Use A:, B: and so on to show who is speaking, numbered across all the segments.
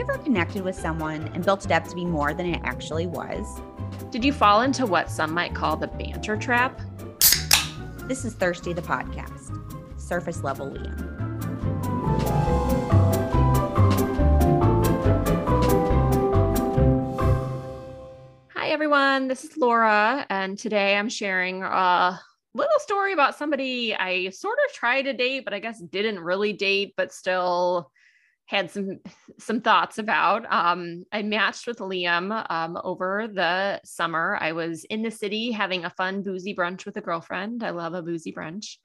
A: ever connected with someone and built it up to be more than it actually was?
B: Did you fall into what some might call the banter trap?
A: This is Thirsty the podcast, surface level Liam.
B: Hi, everyone. This is Laura, and today I'm sharing a little story about somebody I sort of tried to date, but I guess didn't really date, but still had some some thoughts about. Um, I matched with Liam um, over the summer. I was in the city having a fun boozy brunch with a girlfriend. I love a boozy brunch.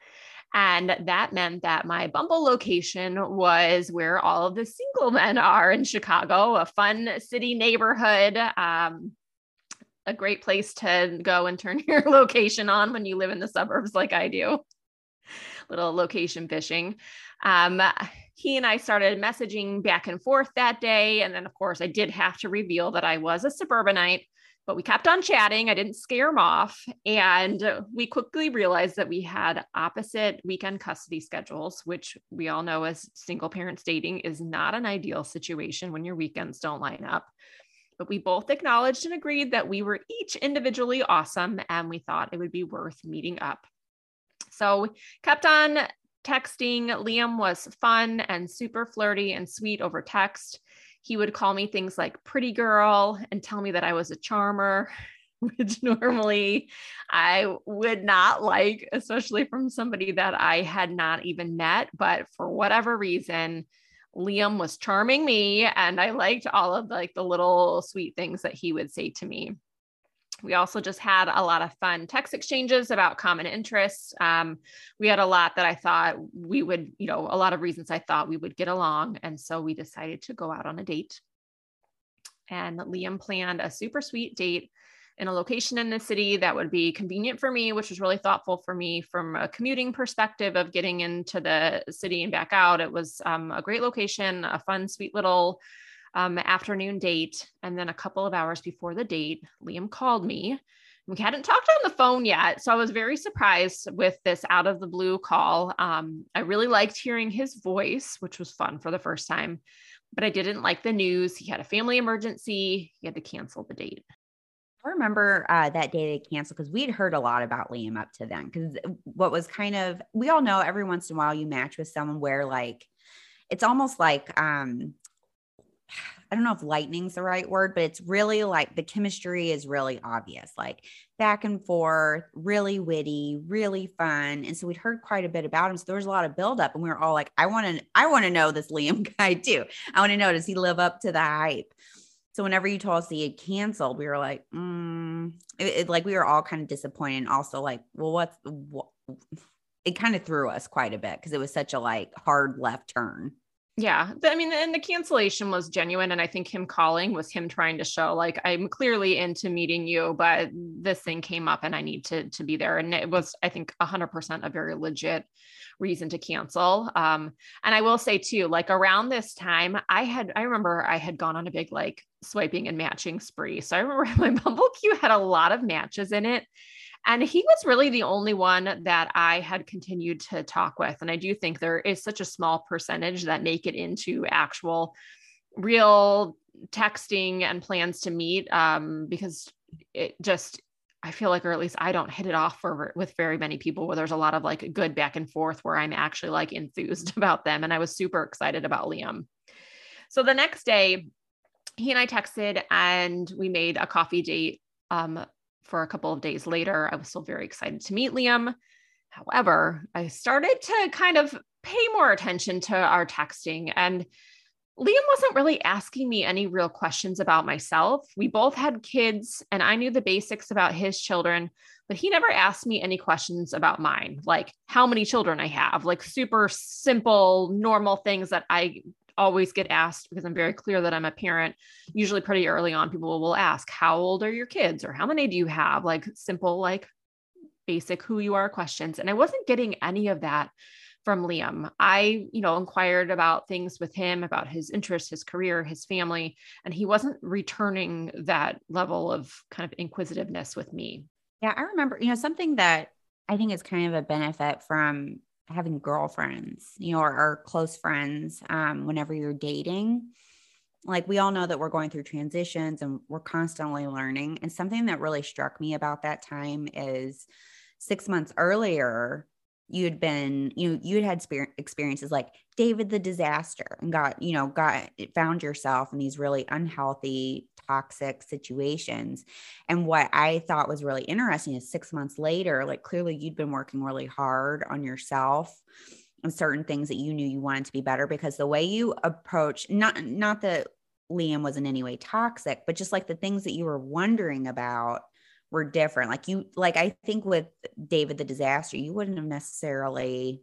B: And that meant that my Bumble location was where all of the single men are in Chicago, a fun city neighborhood. Um, a great place to go and turn your location on when you live in the suburbs like I do. Little location fishing. Um, he and I started messaging back and forth that day. And then, of course, I did have to reveal that I was a suburbanite, but we kept on chatting. I didn't scare him off. And we quickly realized that we had opposite weekend custody schedules, which we all know as single parents dating is not an ideal situation when your weekends don't line up. But we both acknowledged and agreed that we were each individually awesome and we thought it would be worth meeting up. So we kept on texting. Liam was fun and super flirty and sweet over text. He would call me things like pretty girl and tell me that I was a charmer, which normally I would not like, especially from somebody that I had not even met. But for whatever reason, Liam was charming me and I liked all of like the little sweet things that he would say to me we also just had a lot of fun text exchanges about common interests. Um, we had a lot that I thought we would, you know, a lot of reasons I thought we would get along. And so we decided to go out on a date. And Liam planned a super sweet date in a location in the city that would be convenient for me, which was really thoughtful for me from a commuting perspective of getting into the city and back out. It was um, a great location, a fun, sweet little um, afternoon date. And then a couple of hours before the date, Liam called me. We hadn't talked on the phone yet. So I was very surprised with this out of the blue call. Um, I really liked hearing his voice, which was fun for the first time, but I didn't like the news. He had a family emergency, he had to cancel the date.
A: I remember uh, that day they canceled because we had heard a lot about Liam up to then. Because what was kind of, we all know every once in a while you match with someone where like, it's almost like um, I don't know if lightning's the right word, but it's really like the chemistry is really obvious, like back and forth, really witty, really fun. And so we'd heard quite a bit about him. So there was a lot of buildup, and we were all like, I want to, I want to know this Liam guy too. I want to know, does he live up to the hype? So whenever you told us he had canceled, we were like, mm, it, it, like we were all kind of disappointed. And also like, well, what's what? It kind of threw us quite a bit because it was such a like hard left turn.
B: Yeah. I mean, and the cancellation was genuine. And I think him calling was him trying to show like I'm clearly into meeting you, but this thing came up and I need to to be there. And it was, I think, hundred percent a very legit reason to cancel. Um, and I will say too, like around this time, I had I remember I had gone on a big like swiping and matching spree. So I remember my Bumble queue had a lot of matches in it. And he was really the only one that I had continued to talk with. And I do think there is such a small percentage that make it into actual real texting and plans to meet um, because it just I feel like, or at least I don't hit it off for with very many people where there's a lot of like good back and forth where I'm actually like enthused about them. And I was super excited about Liam. So the next day, he and I texted and we made a coffee date um, for a couple of days later. I was still very excited to meet Liam. However, I started to kind of pay more attention to our texting and Liam wasn't really asking me any real questions about myself. We both had kids and I knew the basics about his children, but he never asked me any questions about mine, like how many children I have, like super simple, normal things that I always get asked because I'm very clear that I'm a parent. Usually, pretty early on, people will ask, How old are your kids? or How many do you have? Like simple, like basic who you are questions. And I wasn't getting any of that from Liam. I, you know, inquired about things with him, about his interests, his career, his family, and he wasn't returning that level of kind of inquisitiveness with me.
A: Yeah, I remember, you know, something that I think is kind of a benefit from having girlfriends, you know, or, or close friends um, whenever you're dating like we all know that we're going through transitions and we're constantly learning. And something that really struck me about that time is six months earlier, you'd been you know, you'd had experiences like David the disaster and got you know got found yourself in these really unhealthy toxic situations. And what I thought was really interesting is 6 months later like clearly you'd been working really hard on yourself and certain things that you knew you wanted to be better because the way you approach not not that Liam was in any way toxic but just like the things that you were wondering about were different. Like you, like I think with David the disaster, you wouldn't have necessarily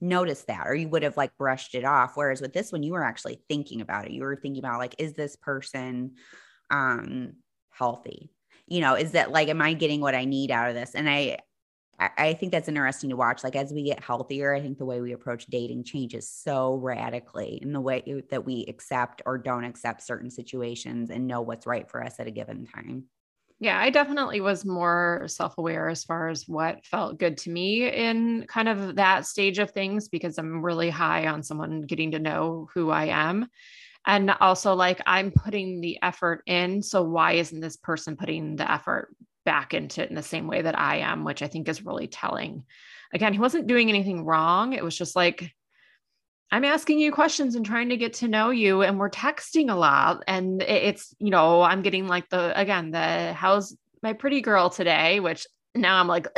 A: noticed that or you would have like brushed it off. Whereas with this one, you were actually thinking about it. You were thinking about like, is this person um healthy? You know, is that like, am I getting what I need out of this? And I, I think that's interesting to watch. Like as we get healthier, I think the way we approach dating changes so radically in the way that we accept or don't accept certain situations and know what's right for us at a given time.
B: Yeah, I definitely was more self aware as far as what felt good to me in kind of that stage of things because I'm really high on someone getting to know who I am. And also, like, I'm putting the effort in. So, why isn't this person putting the effort back into it in the same way that I am, which I think is really telling? Again, he wasn't doing anything wrong. It was just like, I'm asking you questions and trying to get to know you, and we're texting a lot. And it's, you know, I'm getting like the, again, the how's my pretty girl today, which now I'm like,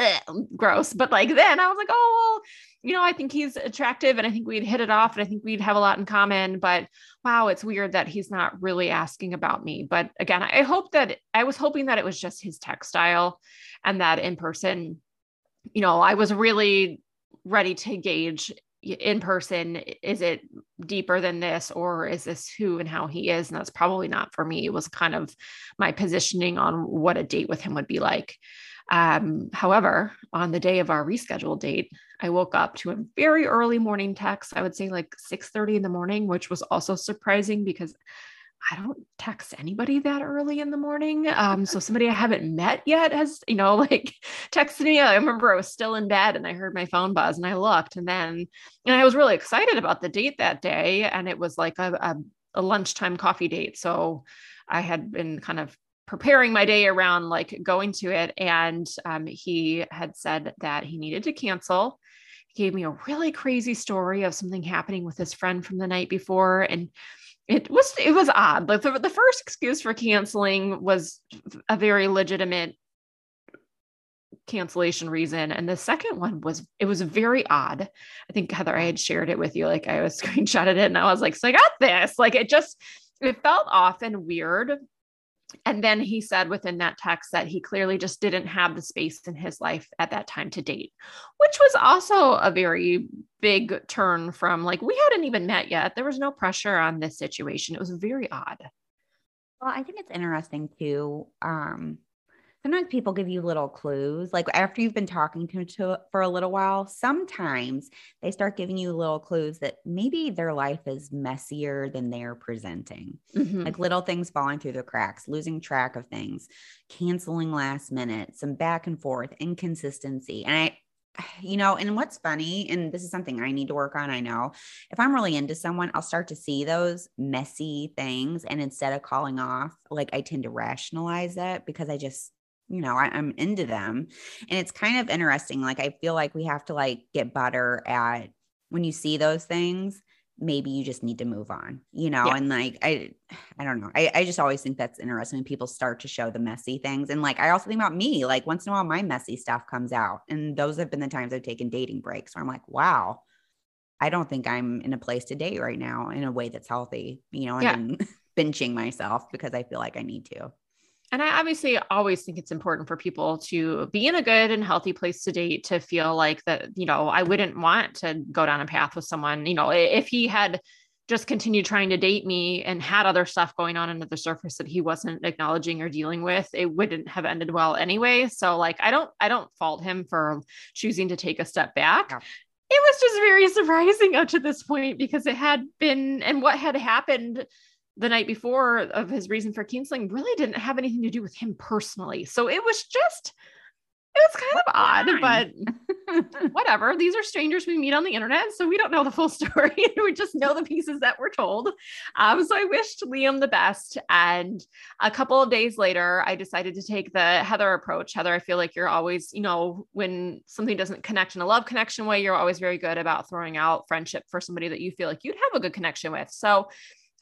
B: gross. But like then I was like, oh, well, you know, I think he's attractive and I think we'd hit it off and I think we'd have a lot in common. But wow, it's weird that he's not really asking about me. But again, I hope that I was hoping that it was just his textile and that in person, you know, I was really ready to gauge in person is it deeper than this or is this who and how he is? And that's probably not for me it was kind of my positioning on what a date with him would be like. Um, however on the day of our rescheduled date i woke up to a very early morning text i would say like 6 30 in the morning which was also surprising because I don't text anybody that early in the morning. Um, so somebody I haven't met yet has, you know, like texted me. I remember I was still in bed and I heard my phone buzz and I looked and then, and I was really excited about the date that day. And it was like a, a, a lunchtime coffee date. So I had been kind of preparing my day around like going to it. And um, he had said that he needed to cancel. He gave me a really crazy story of something happening with his friend from the night before. And it was it was odd. Like the, the first excuse for canceling was a very legitimate cancellation reason. And the second one was it was very odd. I think heather i had shared it with you. Like i was screenshotted it and i was like so i got this. Like it just it felt off and weird and then he said within that text that he clearly just didn't have the space in his life at that time to date, which was also a very big turn from like, we hadn't even met yet. There was no pressure on this situation. It was very odd.
A: Well, I think it's interesting too. Um, sometimes people give you little clues like after you've been talking to them for a little while sometimes they start giving you little clues that maybe their life is messier than they're presenting mm-hmm. like little things falling through the cracks losing track of things canceling last minute some back and forth inconsistency and i you know, and what's funny, and this is something I need to work on, I know, if I'm really into someone, I'll start to see those messy things. And instead of calling off, like I tend to rationalize it because I just you know, I, am into them. And it's kind of interesting. Like, I feel like we have to like get better at when you see those things, maybe you just need to move on, you know? Yeah. And like, I, I don't know. I, I just always think that's interesting when people start to show the messy things. And like, I also think about me, like once in a while, my messy stuff comes out. And those have been the times I've taken dating breaks where I'm like, wow, I don't think I'm in a place to date right now in a way that's healthy, you know, and yeah. benching myself because I feel like I need to
B: and I obviously always think it's important for people to be in a good and healthy place to date to feel like that, you know, I wouldn't want to go down a path with someone, you know, if he had just continued trying to date me and had other stuff going on under the surface that he wasn't acknowledging or dealing with, it wouldn't have ended well anyway. So like I don't I don't fault him for choosing to take a step back. Yeah. It was just very surprising up to this point because it had been and what had happened the night before of his reason for canceling really didn't have anything to do with him personally. So it was just, it was kind of odd, but whatever. These are strangers we meet on the internet, so we don't know the full story. we just know the pieces that we're told. Um, so I wished Liam the best. And a couple of days later, I decided to take the Heather approach. Heather, I feel like you're always, you know, when something doesn't connect in a love connection way, you're always very good about throwing out friendship for somebody that you feel like you'd have a good connection with. So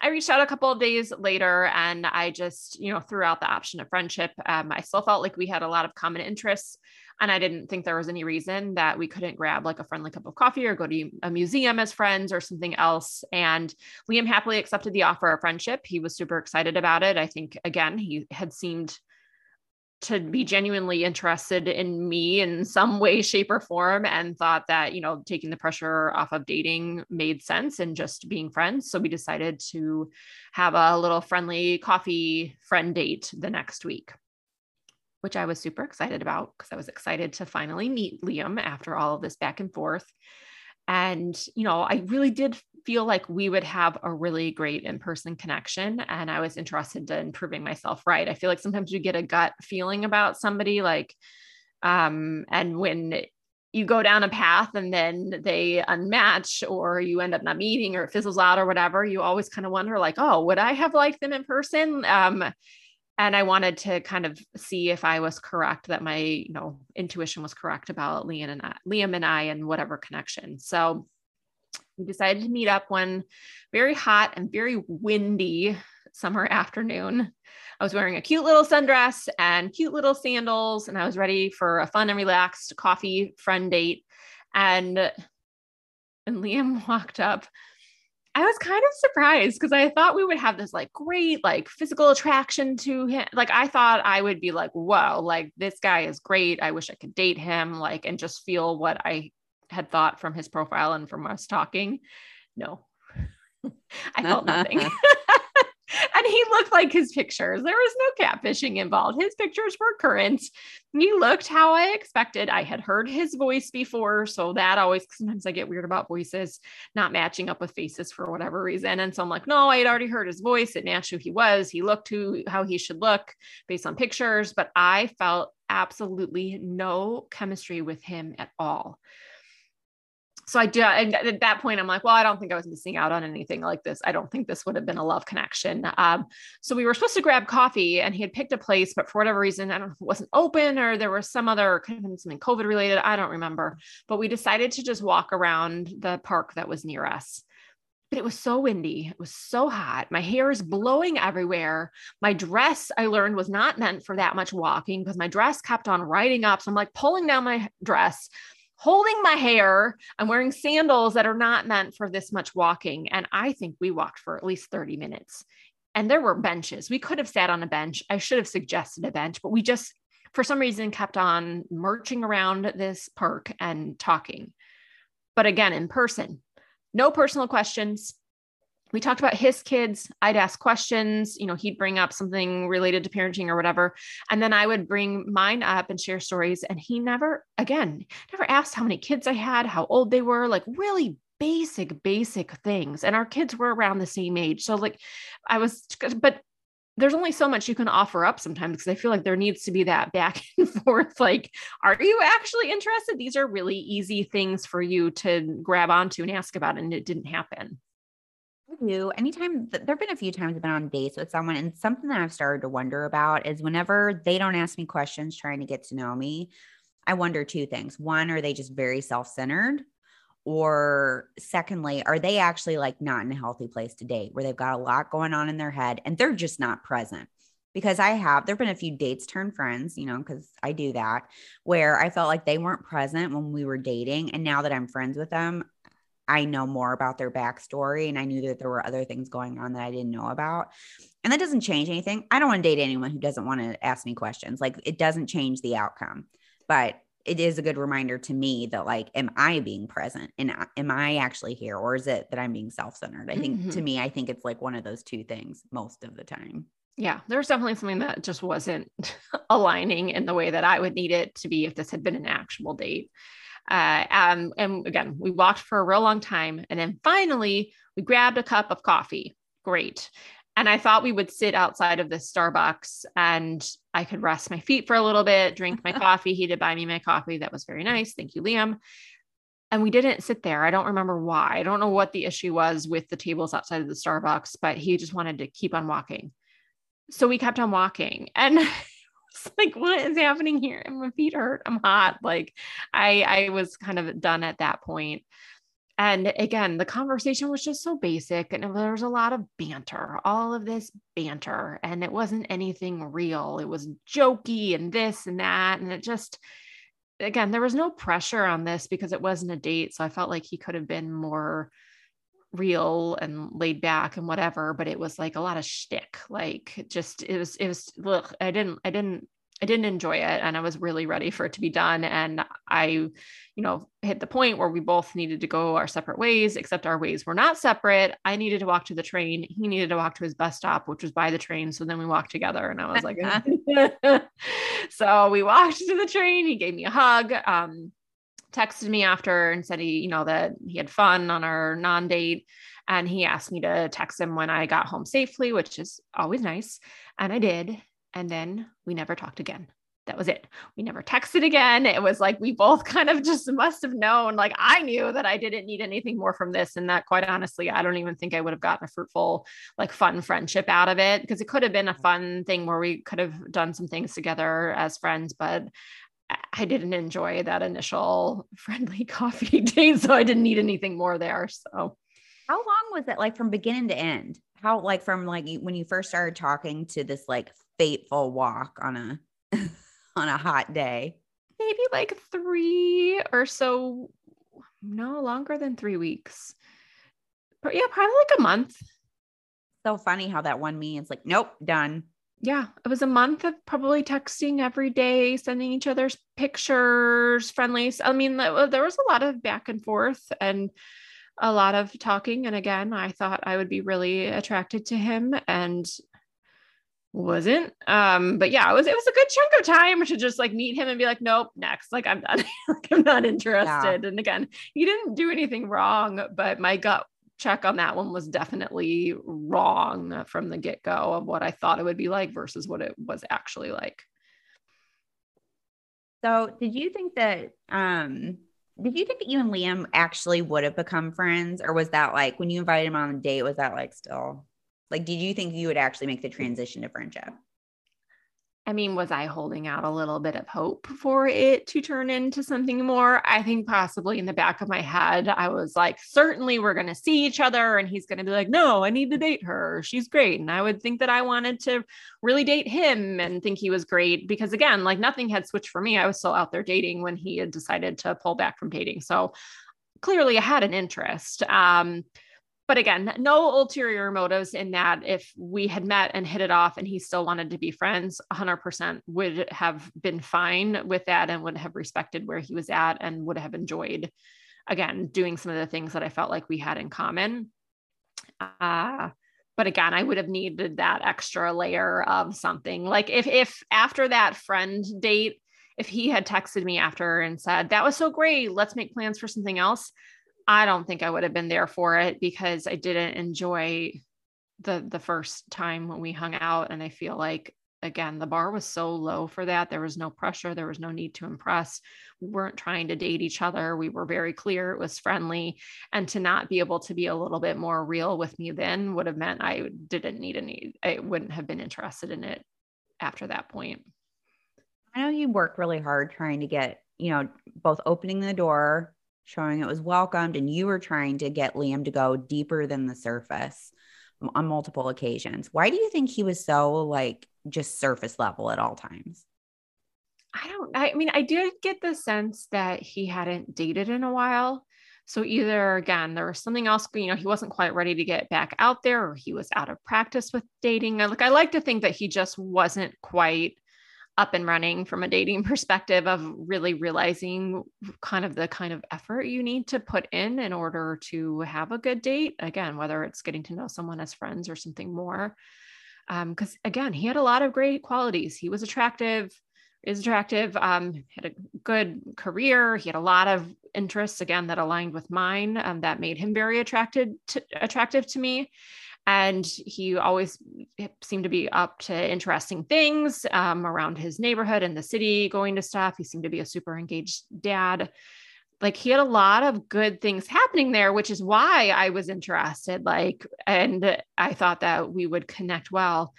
B: I reached out a couple of days later and I just, you know, threw out the option of friendship. Um, I still felt like we had a lot of common interests. And I didn't think there was any reason that we couldn't grab like a friendly cup of coffee or go to a museum as friends or something else. And Liam happily accepted the offer of friendship. He was super excited about it. I think, again, he had seemed to be genuinely interested in me in some way shape or form and thought that you know taking the pressure off of dating made sense and just being friends. So we decided to have a little friendly coffee friend date the next week which i was super excited about because i was excited to finally meet liam after all of this back and forth and you know i really did feel like we would have a really great in-person connection and i was interested in proving myself right. I feel like sometimes you get a gut feeling about somebody like um and when you go down a path and then they unmatch or you end up not meeting or it fizzles out or whatever you always kind of wonder like oh would i have liked them in person? Um and I wanted to kind of see if I was correct that my you know intuition was correct about Liam and I, Liam and I and whatever connection. So we decided to meet up one very hot and very windy summer afternoon. I was wearing a cute little sundress and cute little sandals, and I was ready for a fun and relaxed coffee friend date. And and Liam walked up I was kind of surprised because I thought we would have this like great like physical attraction to him. Like I thought I would be like, whoa, like this guy is great. I wish I could date him, like, and just feel what I had thought from his profile and from us talking. No, I felt nothing. and he looked like his pictures. There was no catfishing involved. His pictures were current. He looked how I expected. I had heard his voice before. So that always, sometimes I get weird about voices not matching up with faces for whatever reason. And so I'm like, no, I had already heard his voice. It matched who he was. He looked who, how he should look based on pictures. But I felt absolutely no chemistry with him at all so I do. And at that point, I'm like, well, I don't think I was missing out on anything like this. I don't think this would have been a love connection. Um, so we were supposed to grab coffee, and he had picked a place, but for whatever reason, I don't know if it wasn't open or there was some other kind of something COVID related. I don't remember. But we decided to just walk around the park that was near us. But it was so windy. It was so hot. My hair is blowing everywhere. My dress, I learned, was not meant for that much walking because my dress kept on riding up. So I'm like pulling down my dress holding my hair. I'm wearing sandals that are not meant for this much walking. And I think we walked for at least 30 minutes. And there were benches. We could have sat on a bench. I should have suggested a bench, but we just, for some reason, kept on marching around this park and talking. But again, in person, no personal questions, we talked about his kids. I'd ask questions, you know, he'd bring up something related to parenting or whatever. And then I would bring mine up and share stories. And he never, again, never asked how many kids I had, how old they were, like really basic, basic things. And our kids were around the same age. So, like, I was, but there's only so much you can offer up sometimes because I feel like there needs to be that back and forth. Like, are you actually interested? These are really easy things for you to grab onto and ask about, and it didn't happen
A: do. Anytime there have been a few times I've been on dates with someone, and something that I've started to wonder about is whenever they don't ask me questions trying to get to know me, I wonder two things. One, are they just very self centered? Or secondly, are they actually like not in a healthy place to date where they've got a lot going on in their head and they're just not present? Because I have, there have been a few dates turn friends, you know, because I do that, where I felt like they weren't present when we were dating. And now that I'm friends with them, I know more about their backstory and I knew that there were other things going on that I didn't know about. And that doesn't change anything. I don't want to date anyone who doesn't want to ask me questions. Like it doesn't change the outcome. But it is a good reminder to me that like am I being present and am I actually here or is it that I'm being self-centered? I think mm-hmm. to me I think it's like one of those two things most of the time.
B: Yeah, there was definitely something that just wasn't aligning in the way that I would need it to be if this had been an actual date. Uh, um, and again, we walked for a real long time. And then finally, we grabbed a cup of coffee. Great. and I thought we would sit outside of the Starbucks and I could rest my feet for a little bit, drink my coffee. He did buy me my coffee. That was very nice. Thank you, Liam. And we didn't sit there. I don't remember why. I don't know what the issue was with the tables outside of the Starbucks, but he just wanted to keep on walking. So we kept on walking. And like, what is happening here? And my feet hurt. I'm hot. Like I I was kind of done at that point. And again, the conversation was just so basic and there was a lot of banter, all of this banter, and it wasn't anything real. It was jokey and this and that. And it just, again, there was no pressure on this because it wasn't a date. So I felt like he could have been more real and laid back and whatever, but it was like a lot of shtick. Like just, it was, it was, look, I didn't, I didn't I didn't enjoy it and I was really ready for it to be done. And I, you know, hit the point where we both needed to go our separate ways, except our ways were not separate. I needed to walk to the train. He needed to walk to his bus stop, which was by the train. So then we walked together and I was like, so we walked to the train. He gave me a hug, um, texted me after and said he, you know, that he had fun on our non date. And he asked me to text him when I got home safely, which is always nice. And I did. And then we never talked again. That was it. We never texted again. It was like we both kind of just must have known. Like I knew that I didn't need anything more from this. And that, quite honestly, I don't even think I would have gotten a fruitful, like fun friendship out of it because it could have been a fun thing where we could have done some things together as friends. But I didn't enjoy that initial friendly coffee date. So I didn't need anything more there. So,
A: how long was it like from beginning to end? How, like, from like when you first started talking to this like fateful walk on a on a hot day?
B: Maybe like 3 or so no longer than 3 weeks. But yeah, probably like a month.
A: So funny how that one means like nope, done.
B: Yeah, it was a month of probably texting every day, sending each other's pictures, friendly. I mean, there was a lot of back and forth and a lot of talking. And again, I thought I would be really attracted to him. And wasn't um but yeah it was it was a good chunk of time to just like meet him and be like nope next like i'm done like i'm not interested yeah. and again he didn't do anything wrong but my gut check on that one was definitely wrong from the get-go of what i thought it would be like versus what it was actually like
A: so did you think that um did you think that you and liam actually would have become friends or was that like when you invited him on a date was that like still like, did you think you would actually make the transition to friendship?
B: I mean, was I holding out a little bit of hope for it to turn into something more? I think possibly in the back of my head, I was like, certainly we're going to see each other. And he's going to be like, no, I need to date her. She's great. And I would think that I wanted to really date him and think he was great because, again, like nothing had switched for me. I was still out there dating when he had decided to pull back from dating. So clearly I had an interest. Um, but again, no ulterior motives in that if we had met and hit it off and he still wanted to be friends, 100% would have been fine with that and would have respected where he was at and would have enjoyed, again, doing some of the things that I felt like we had in common. Uh, but again, I would have needed that extra layer of something. Like if if after that friend date, if he had texted me after and said, that was so great, let's make plans for something else, I don't think I would have been there for it because I didn't enjoy the the first time when we hung out. And I feel like again the bar was so low for that. There was no pressure. There was no need to impress. We weren't trying to date each other. We were very clear. It was friendly. And to not be able to be a little bit more real with me then would have meant I didn't need any I wouldn't have been interested in it after that point.
A: I know you worked really hard trying to get you know both opening the door showing it was welcomed, and you were trying to get Liam to go deeper than the surface on multiple occasions. Why do you think he was so like just surface level at all times?
B: I don't, I mean, I did get the sense that he hadn't dated in a while. So either again, there was something else, you know, he wasn't quite ready to get back out there or he was out of practice with dating. Like I like to think that he just wasn't quite up and running from a dating perspective of really realizing kind of the kind of effort you need to put in in order to have a good date. Again whether it's getting to know someone as friends or something more. Because um, again he had a lot of great qualities. He was attractive is attractive um, had a good career. He had a lot of interests again that aligned with mine um, that made him very attracted to, attractive to me and he always seemed to be up to interesting things um, around his neighborhood and the city going to stuff. He seemed to be a super engaged dad. Like he had a lot of good things happening there which is why i was interested like and i thought that we would connect well.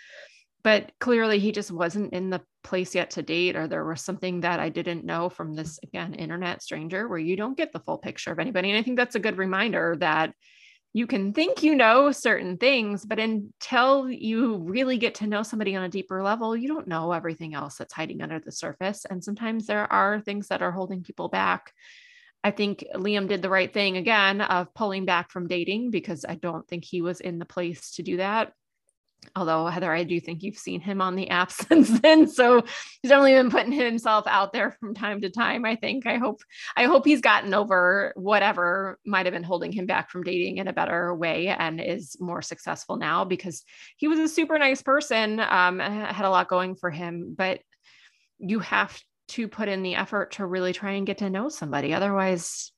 B: But clearly he just wasn't in the place yet to date or there was something that i didn't know from this again internet stranger where you don't get the full picture of anybody. And i think that's a good reminder that you can think you know certain things, but until you really get to know somebody on a deeper level, you don't know everything else that's hiding under the surface. And sometimes there are things that are holding people back. I think Liam did the right thing again of pulling back from dating because I don't think he was in the place to do that although Heather, I do think you've seen him on the app since then. So he's definitely been putting himself out there from time to time. I think. I hope I hope he's gotten over whatever might have been holding him back from dating in a better way and is more successful now because he was a super nice person, um, had a lot going for him. But you have to put in the effort to really try and get to know somebody. Otherwise,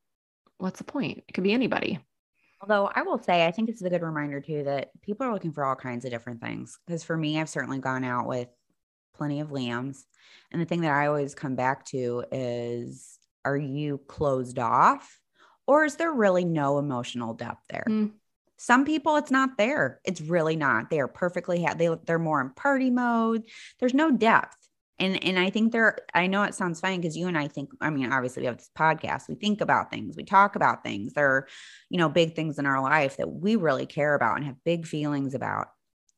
B: what's the point? It could be anybody.
A: Although I will say, I think it's a good reminder too that people are looking for all kinds of different things. Because for me, I've certainly gone out with plenty of Liams. And the thing that I always come back to is are you closed off or is there really no emotional depth there? Mm. Some people, it's not there. It's really not. They are perfectly happy. They, they're more in party mode. There's no depth and and i think there i know it sounds funny because you and i think i mean obviously we have this podcast. We think about things. We talk about things. There are you know big things in our life that we really care about and have big feelings about.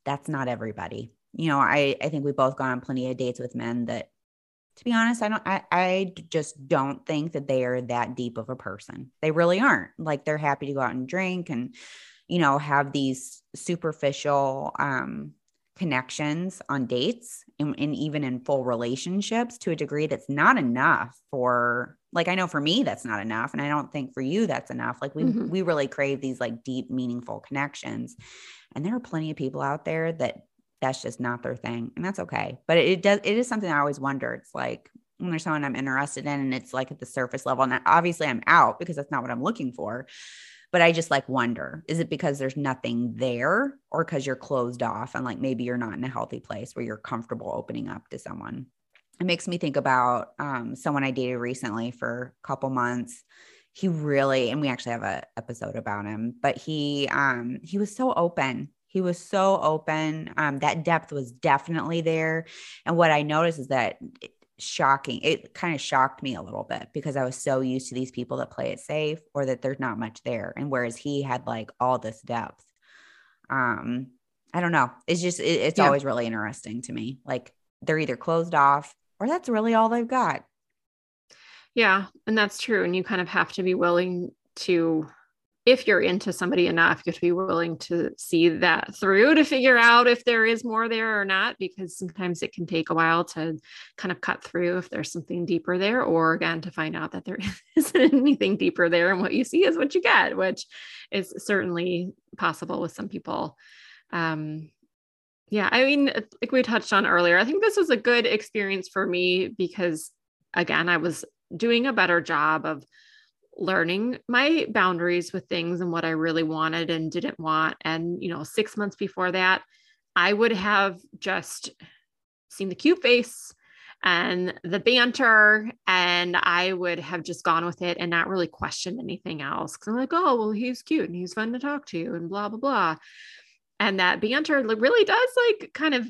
A: That's not everybody. You know i i think we've both gone on plenty of dates with men that to be honest i don't I, I just don't think that they are that deep of a person. They really aren't. Like they're happy to go out and drink and you know have these superficial um connections on dates and, and, even in full relationships to a degree that's not enough for like i know for me that's not enough and i don't think for you that's enough. Like we mm-hmm. we really crave these like deep meaningful connections and there are plenty of people out there that that's just not their thing and that's okay. But it, it does it is something i always wonder. It's like when there's someone i'm interested in and it's like at the surface level and obviously i'm out because that's not what i'm looking for but I just like wonder is it because there's nothing there or because you're closed off and like maybe you're not in a healthy place where you're comfortable opening up to someone? It makes me think about um, someone I dated recently for a couple months. He really, and we actually have an episode about him, but he um, he was so open he was so open um, that depth was definitely there and what i noticed is that shocking. It kind of shocked me a little bit because I was so used to these people that play it safe or that there's not much there. And whereas he had like all this depth. Um, I don't know. It's just it, it's yeah. always really interesting to me. Like they're either closed off or that's really all they've got.
B: Yeah, and that's true. And you kind of have to be willing to if you're into somebody enough, you have to be willing to see that through to figure out if there is more there or not, because sometimes it can take a while to kind of cut through if there's something deeper there, or again, to find out that there isn't anything deeper there and what you see is what you get, which is certainly possible with some people. Um, yeah, I mean, like we touched on earlier, I think this was a good experience for me because, again, I was doing a better job of learning my boundaries with things and what I really wanted and didn't want. And, you know, six months before that, I would have just seen the cute face and the banter, and I would have just gone with it and not really questioned anything else. Cause I'm like, oh, well, he's cute and he's fun to talk to, and blah, blah, blah. And that banter really does like kind of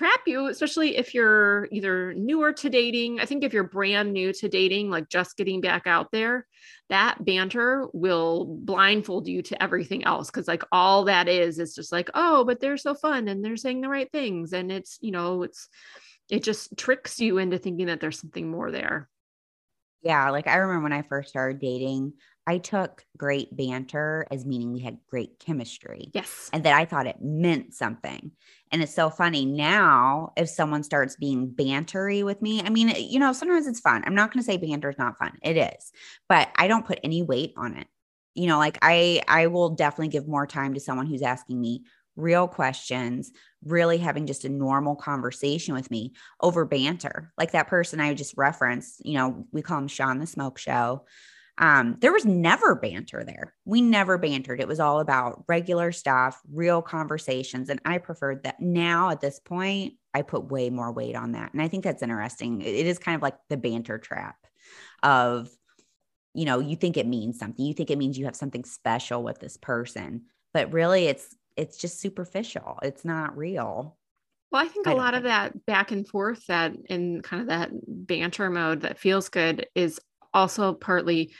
B: trap you, especially if you're either newer to dating. I think if you're brand new to dating, like just getting back out there, that banter will blindfold you to everything else. Cause like all that is, is just like, oh, but they're so fun and they're saying the right things. And it's, you know, it's, it just tricks you into thinking that there's something more there.
A: Yeah. Like I remember when I first started dating, I took great banter as meaning we had great chemistry.
B: Yes.
A: And that I thought it meant something. And it's so funny now if someone starts being bantery with me. I mean, you know, sometimes it's fun. I'm not going to say banter is not fun. It is. But I don't put any weight on it. You know, like I I will definitely give more time to someone who's asking me real questions, really having just a normal conversation with me over banter. Like that person I just referenced, you know, we call him Sean the Smoke Show Um, there was never banter there. We never bantered. It was all about regular stuff, real conversations. And I preferred that now at this point, I put way more weight on that. And I think that's interesting. It is kind of like the banter trap of, you know, you think it means something. You think it means you have something special with this person, but really it's it's just superficial. It's not real.
B: Well, I think a lot think. of that back and forth that in kind of that banter mode that feels good is also partly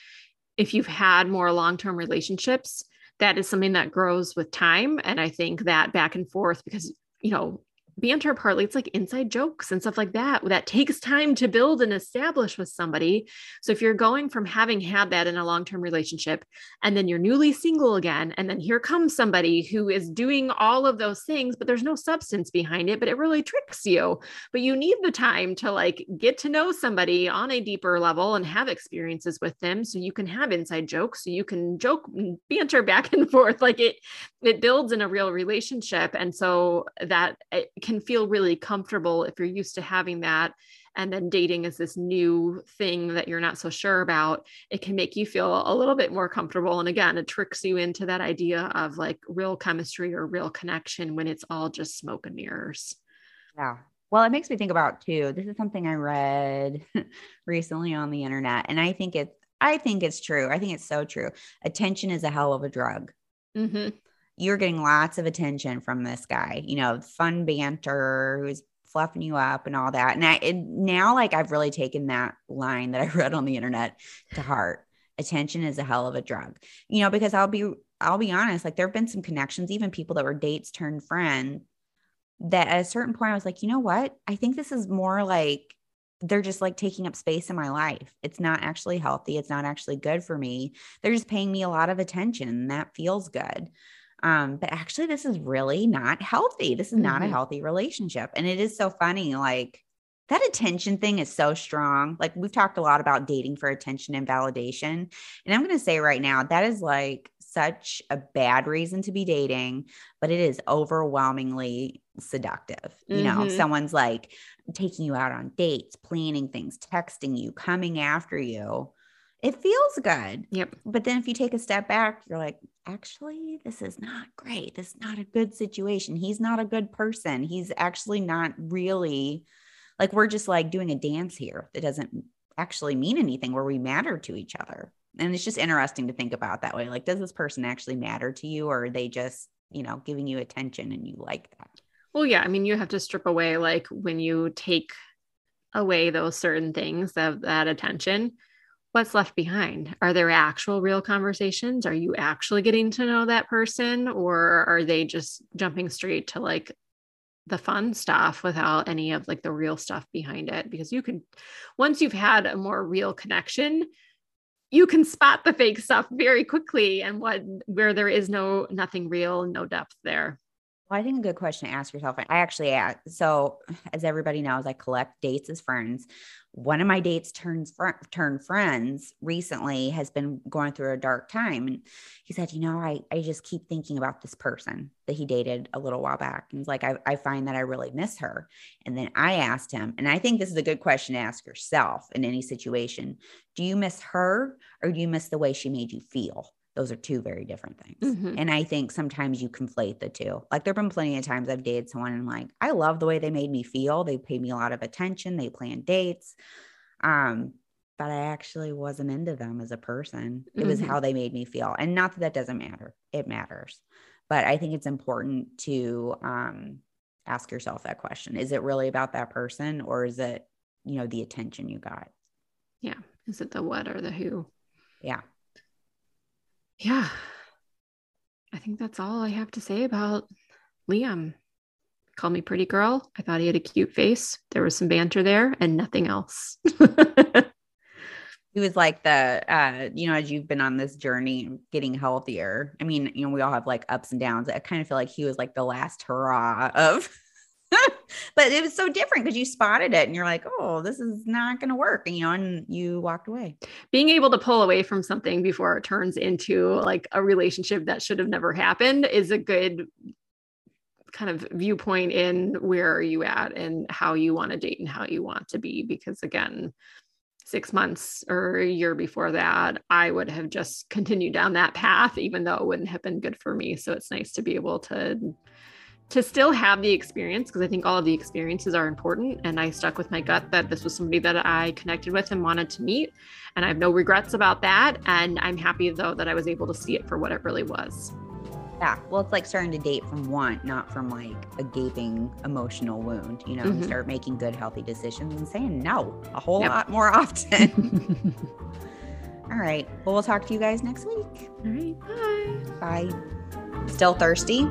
B: if you've had more long-term relationships that is something that grows with time. And i think that back and forth because you know banter partly it's like inside jokes and stuff like that that takes time to build and establish with somebody. So if you're going from having had that in a long-term relationship and then you're newly single again and then here comes somebody who is doing all of those things but there's no substance behind it but it really tricks you. But you need the time to like get to know somebody on a deeper level and have experiences with them so you can have inside jokes so you can joke mm, banter back and forth like it it builds in a real relationship. And so that it can feel really comfortable if you're used to having that and then dating is this new thing that you're not so sure about it can make you feel a little bit more comfortable. And again it tricks you into that idea of like real chemistry or real connection when it's all just smoke and mirrors.
A: Yeah. Well it makes me think about too this is something i read recently on the internet and i think it's i think it's true. I think it's so true. Attention is a hell of a drug. Mm-hmm you're getting lots of attention from this guy, you know, fun banter, who's fluffing you up and all that. And I now like I've really taken that line that I read on the internet to heart. Attention is a hell of a drug. You know, because I'll be I'll be honest, like there've been some connections, even people that were dates turned friend, that at a certain point I was like, you know what? I think this is more like they're just like taking up space in my life. It's not actually healthy. It's not actually good for me. They're just paying me a lot of attention and that feels good. Um, but actually, this is really not healthy. This is mm-hmm. not a mm-hmm. healthy relationship. And it is so funny. Like, that attention thing is so strong. Like, we've talked a lot about dating for attention and validation. And I'm going to say right now, that is like such a bad reason to be dating, but it is overwhelmingly seductive. You know, mm-hmm. someone's like taking you out on dates, planning things, texting you, coming after you it feels good.
B: Yep.
A: But then if you take a step back, you're like, actually, this is not great. This is not a good situation. He's not a good person. He's actually not really like we're just like doing a dance here that doesn't actually mean anything where we matter to each other. And it's just interesting to think about that way. Like, does this person actually matter to you or are they just, you know, giving you attention and you like that?
B: Well, yeah. I mean, you have to strip away like when you take away those certain things of that attention what's left behind? Are there actual real conversations? Are you actually getting to know that person or are they just jumping straight to like the fun stuff without any of like the real stuff behind it? Because you can once you've had a more real connection, you can spot the fake stuff very quickly and what where there is no nothing real, no depth there.
A: Well, I think a good question to ask yourself. I actually ask. So, as everybody knows, I collect dates as friends. One of my dates turns fr- turned friends recently has been going through a dark time, and he said, "You know, I I just keep thinking about this person that he dated a little while back, and he's like, I I find that I really miss her." And then I asked him, and I think this is a good question to ask yourself in any situation: Do you miss her, or do you miss the way she made you feel? Those are two very different things. Mm-hmm. And I think sometimes you conflate the two. Like there have been plenty of times I've dated someone and like, I love the way they made me feel. They paid me a lot of attention. They planned dates. Um, but I actually wasn't into them as a person. It was mm-hmm. how they made me feel. And not that that doesn't matter. It matters. But I think it's important to um, ask yourself that question. Is it really about that person or is it, you know, the attention you got?
B: Yeah. Is it the what or the who?
A: Yeah
B: yeah, I think that's all I have to say about Liam. Call me pretty girl. I thought he had a cute face. There was some banter there and nothing else.
A: he was like the uh you know as you've been on this journey getting healthier i mean you know we all have like ups and downs i kind of feel like he was like the last hurrah of but it was so different because you spotted it and you're like, oh, this is not going to work. And, you know, and you walked away.
B: Being able to pull away from something before it turns into like a relationship that should have never happened is a good kind of viewpoint in where are you at and how you want to date and how you want to be. Because again, six months or a year before that, I would have just continued down that path, even though it wouldn't have been good for me. So it's nice to be able to to still have the experience because I think all of the experiences are important. And I stuck with my gut that this was somebody that I connected with and wanted to meet. And I have no regrets about that. And I'm happy though that I was able to see it for what it really was.
A: Yeah. Well, it's like starting to date from want, not from like a gaping emotional wound. You know, mm-hmm. you start making good, healthy decisions and saying no a whole yep. lot more often. All right. Well, we'll talk to you guys next week.
B: All right.
A: Bye. Bye. Still thirsty?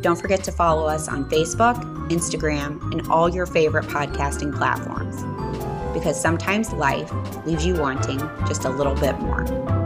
A: Don't forget to follow us on Facebook, Instagram, and all your favorite podcasting platforms. Because sometimes life leaves you wanting just a little bit more.